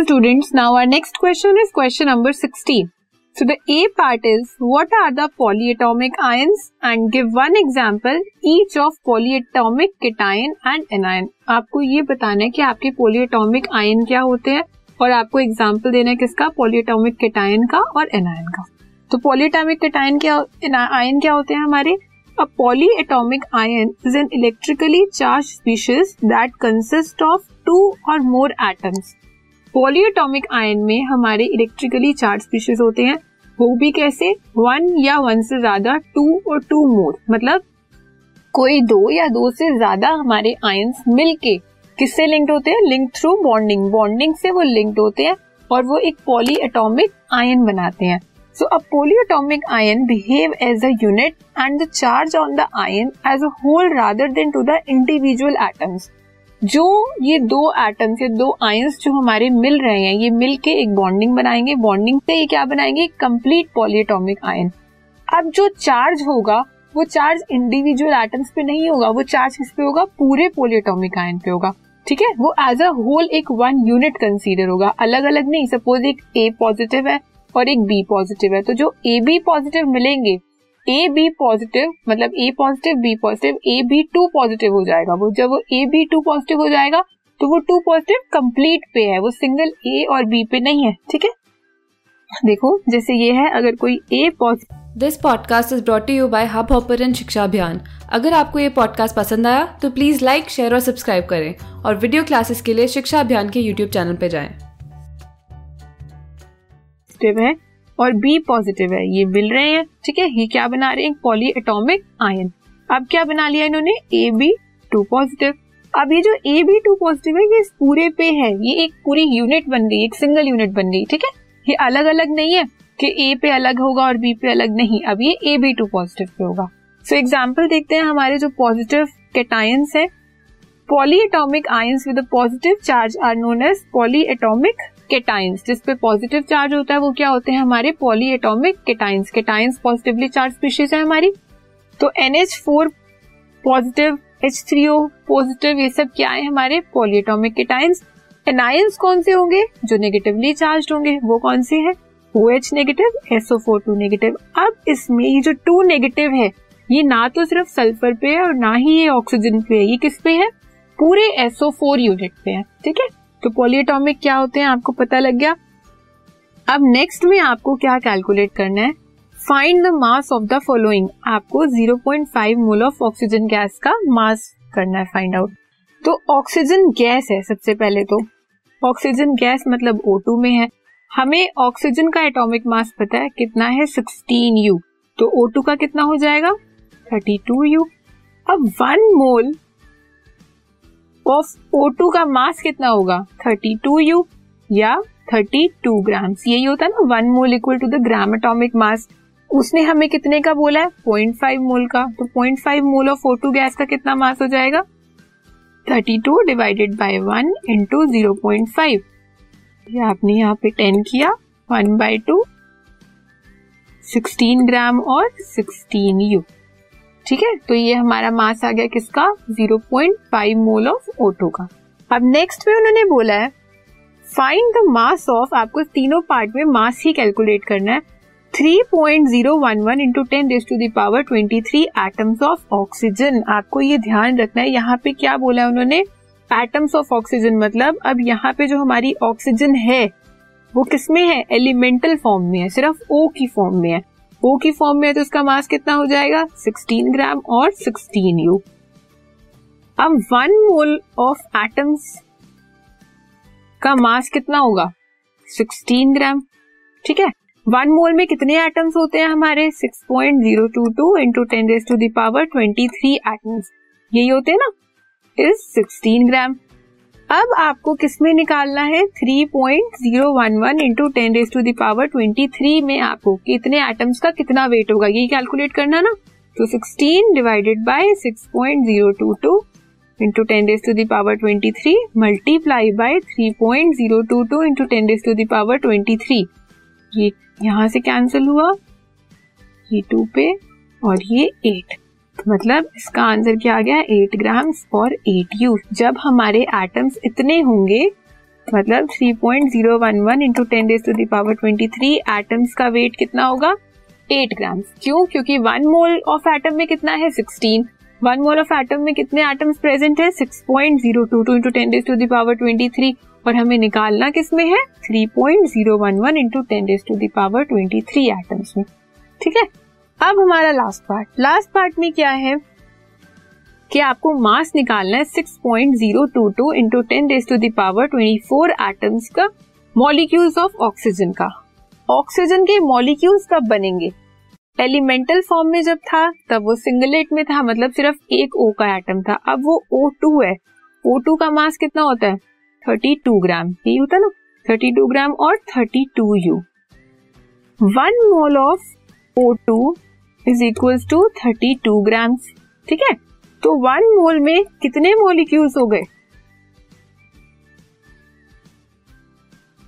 So students, now our next question is question number 16. So the A part is what are the polyatomic ions and give one example each of polyatomic cation and anion. आपको ये बताना है कि आपके polyatomic ion क्या होते हैं और आपको एग्ज़ाम्पल देना है किसका पोलियोटोमिक केटाइन का और एनायन का तो पोलियोटोमिक केटाइन क्या आयन क्या होते हैं हमारे a polyatomic ion is an electrically charged species that consist of two or more atoms polyatomic ion में हमारे इलेक्ट्रिकली चार्ज स्पीशीज होते हैं। वो भी कैसे? वन या वन से ज़्यादा टू और टू मोर मतलब कोई दो या दो से ज़्यादा हमारे आयन्स मिलके किससे लिंक्ड होते हैं? लिंक थ्रू बॉन्डिंग बॉन्डिंग से वो लिंक्ड होते हैं और वो एक पॉली एटोमिक आयन बनाते हैं। So a polyatomic ion behave as a unit and the charge on the ion as a whole rather than to the individual atoms जो ये दो एटम्स या दो आयंस जो हमारे मिल रहे हैं, ये मिल के एक बॉन्डिंग बनाएँगे। बॉन्डिंग से ये क्या बनाएँगे? कंप्लीट पॉलीएटॉमिक आयन अब जो चार्ज होगा, वो चार्ज इंडिविजुअल एटम्स पे नहीं होगा, वो चार्ज किस पे होगा? पूरे पोलियोटॉमिक आयन पे होगा। ठीक है? वो एज अ होल एक वन यूनिट कंसीडर होगा। अलग अलग नहीं सपोज़ एक ए पॉजिटिव है और एक बी पॉजिटिव है। तो जो ए बी पॉजिटिव मिलेंगे ए बी पॉजिटिव मतलब A positive B positive A B two positive हो जाएगा। वो जब वो ए बी टू पॉजिटिव हो जाएगा तो वो टू पॉजिटिव कंप्लीट पे है। वो सिंगल ए और बी पे नहीं है ठीक है? देखो जैसे ये है अगर कोई A positive this podcast is brought you by Hubhopper शिक्षा अभियान अगर आपको ये पॉडकास्ट पसंद आया तो प्लीज़ लाइक शेयर और सब्सक्राइब करें। और वीडियो क्लासेस के लिए शिक्षा अभियान के यूट्यूब चैनल पर जाएँ। है। और बी पॉजिटिव है। ये मिल रहे हैं। ठीक है? ये क्या बना रहे हैं? पॉली एटोमिक आयन अब क्या बना लिया इन्होंने? ए बी टू पॉजिटिव अब ये जो ए बी टू पॉजिटिव है ये इस पूरे पे है। ये एक पूरी यूनिट बन गई एक सिंगल यूनिट बन गई। ठीक है? ये अलग अलग नहीं है कि ए पे अलग होगा और बी पे अलग नहीं। अब ये ए बी टू पॉजिटिव पे होगा। सो so, एग्ज़ाम्पल देखते हैं हमारे जो पॉजिटिव केटाइंस है। Polyatomic ions with positive charge are known as polyatomic cations, जिस पे पॉजिटिव चार्ज होता है, वो क्या होते हैं हमारे polyatomic cations cations positively charged species है हमारी। तो N H four positive H three O positive ये सब क्या है हमारे पॉलीएटॉमिक केटाइंस एनायंस कौन से होंगे? जो नेगेटिवली चार्ज होंगे, वो कौन से है? O H negative SO four two negative अब इसमें ये जो टू नेगेटिव है, ये ना तो सिर्फ़ सल्फ़र पे है और ना ही ये ऑक्सीजन पे है, ये किस पे है? पूरे एसओ फोर यूनिट पे है, ठीक है? तो पोलियोटॉमिक क्या होते हैं, आपको पता लग गया? अब नेक्स्ट में आपको क्या कैलकुलेट करना है? Find the mass of the following आपको 0.5 मोल ऑफ़ ऑक्सीजन गैस का मास करना है फाइंड आउट तो ऑक्सीजन गैस है सबसे पहले तो. ऑक्सीजन गैस मतलब O2 में है. हमें ऑक्सीजन का एटॉमिक मास पता है, कितना है? 16 यू तो O2 का कितना हो जाएगा? 32 यू अब वन मोल ऑफ़ O2 का मास कितना होगा? 32 यू या 32 ग्राम्स यही होता है ना one mole equal to the gram atomic mass उसने हमें कितने का बोला है? 0.5 मोल का। तो 0.5 मोल ऑफ़ O2 गैस का कितना मास हो जाएगा? 32 divided by one into zero point five ये आपने यहाँ पे टेन किया one by two sixteen gram और सिक्सटीन यू ठीक है? तो ये हमारा मास आ गया किसका? Zero point five mole of O two का। अब नेक्स्ट में उन्होंने बोला है फाइंड द मास ऑफ़ आपको तीनों पार्ट में मास ही कैलकुलेट करना है three point zero one one into ten raise to the power twenty three atoms of oxygen आपको ये ध्यान रखना है, यहाँ पे क्या बोला है उन्होंने? एटम्स ऑफ़ ऑक्सीजन मतलब अब यहाँ पे जो हमारी ऑक्सीजन है, वो किसमें है? एलिमेंटल फॉर्म में है, सिर्फ़ ओ की फॉर्म में है। ओ की फॉर्म में है तो उसका मास कितना हो जाएगा? 16 ग्राम और 16 यू अब वन मोल ऑफ़ एटम्स का मास कितना होगा? 16 ग्राम ठीक है? वन मोल में कितने एटम्स होते हैं हमारे? 6.022 point zero two two into ten to the power twenty three atoms यही होते हैं ना? इज़ 16 ग्राम अब आपको किसमें निकालना है? 3.011 point zero one one into ten raise to the power twenty three में आपको कितने एटम्स का कितना वेट होगा? ये कैलकुलेट करना ना? तो 16 divided by 6.022 into ten raise to the power twenty three multiply by 3.022 into ten raise to the power twenty three ये यहाँ से कैंसिल हुआ। ये टू पे और ये एट मतलब इसका आंसर क्या आ गया? एट ग्राम्स और एट यू जब हमारे एटम्स इतने होंगे मतलब 3.011 point zero one one into ten raise to the power twenty three atoms का वेट कितना होगा? 8 ग्राम क्यों? क्योंकि वन मोल ऑफ़ एटम में कितना है? 16 वन मोल ऑफ़ एटम में कितने एटम्स प्रेजेंट है? 6.022 point zero two two into ten raise to the power twenty three और हमें निकालना किसमें है? 3.011 point zero one one into ten raise to the power twenty three atoms में. ठीक है? अब हमारा लास्ट पार्ट लास्ट पार्ट में क्या है? कि आपको मास निकालना है 6.022 point zero two two into ten raise to the power twenty four atoms का मॉलिक्यूल्स ऑफ़ ऑक्सीजन का. ऑक्सीजन के मॉलिक्यूल्स कब बनेंगे? एलिमेंटल फॉर्म में जब था, तब वो सिंगलेट में था मतलब सिर्फ़ एक ओ का एटम था. अब वो ओ टू है. ओ टू का मास कितना होता है? 32 ग्राम यही होता है ना? 32 ग्राम और 32 u one mole of O2 is equal to 32 gram ठीक है? तो वन मोल में कितने मोलिक्यूल्स हो गए?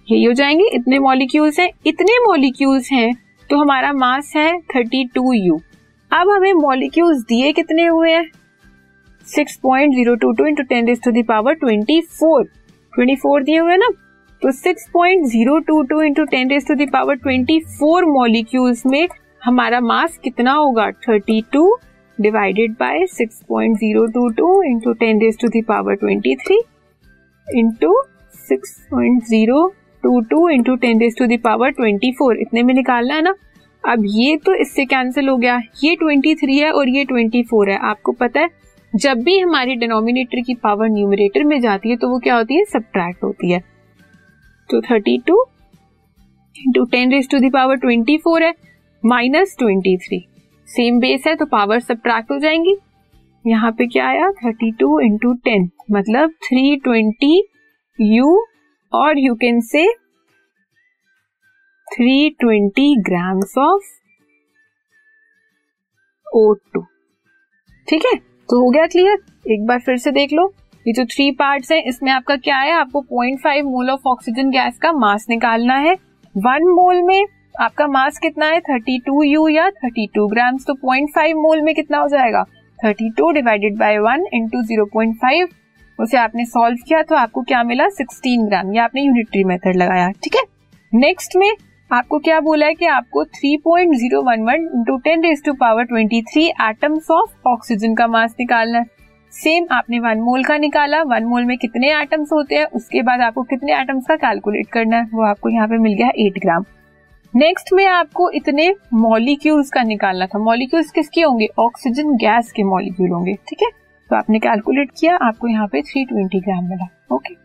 यही हो जाएँगे, इतने मॉलिक्यूल्स हैं। इतने मॉलिक्यूल्स हैं तो हमारा मास है 32 यू अब हमें मॉलिक्यूल्स दिए कितने हुए हैं? Six point zero two two into ten to the power twenty four twenty four दिए हुए ना? तो six point zero two two into ten to the power twenty four molecules में हमारा मास कितना होगा? 32 divided by 6.022 point zero two two into ten raise to the power twenty three into six point zero two two into ten raise to twenty four इतने में निकालना है ना? अब ये तो इससे कैंसिल हो गया। ये ट्वेंटी थ्री है और ये ट्वेंटी फोर है। आपको पता है, जब भी हमारी डिनोमिनेटर की पावर न्यूमरेटर में जाती है तो वो क्या होती है? सब्ट्रैक्ट होती है। तो thirty two into ten raise to the power twenty four है। Minus twenty three. Same base है तो पावर सब्ट्रैक्ट हो जाएँगी। यहाँ पे क्या आया? Thirty two into ten. मतलब थ्री ट्वेंटी यू और you can say 320 grams of O two ठीक है? तो हो गया क्लियर एक बार फिर से देख लो। ये जो थ्री पार्ट्स हैं, इसमें आपका क्या है? आपको 0.5 मोल ऑफ़ ऑक्सीजन गैस का मास निकालना है। वन मोल में आपका मास कितना है? 32 यू या 32 ग्राम्स तो 0.5 मोल में कितना हो जाएगा? 32 divided by one into zero उसे आपने सॉल्व किया तो आपको क्या मिला? 16 ग्राम ये आपने यूनिटरी मेथड लगाया, ठीक है? नेक्स्ट में आपको क्या बोला है कि आपको 3.011 point zero one one into ten raise to power twenty three atoms of oxygen का मास निकालना है। सेम आपने वन मोल का निकाला वन मोल में कितने एटम्स होते हैं? उसके बाद आपको कितने एटम्स का कैलकुलेट करना है? वो आपको यहाँ पे मिल गया एट ग्राम नेक्स्ट में आपको इतने मॉलिक्यूल्स का निकालना था। मॉलिक्यूल्स किसके होंगे? ऑक्सीजन गैस के मॉलिक्यूल होंगे, ठीक है? तो आपने कैलकुलेट किया, आपको यहाँ पे 320 ग्राम मिला ओके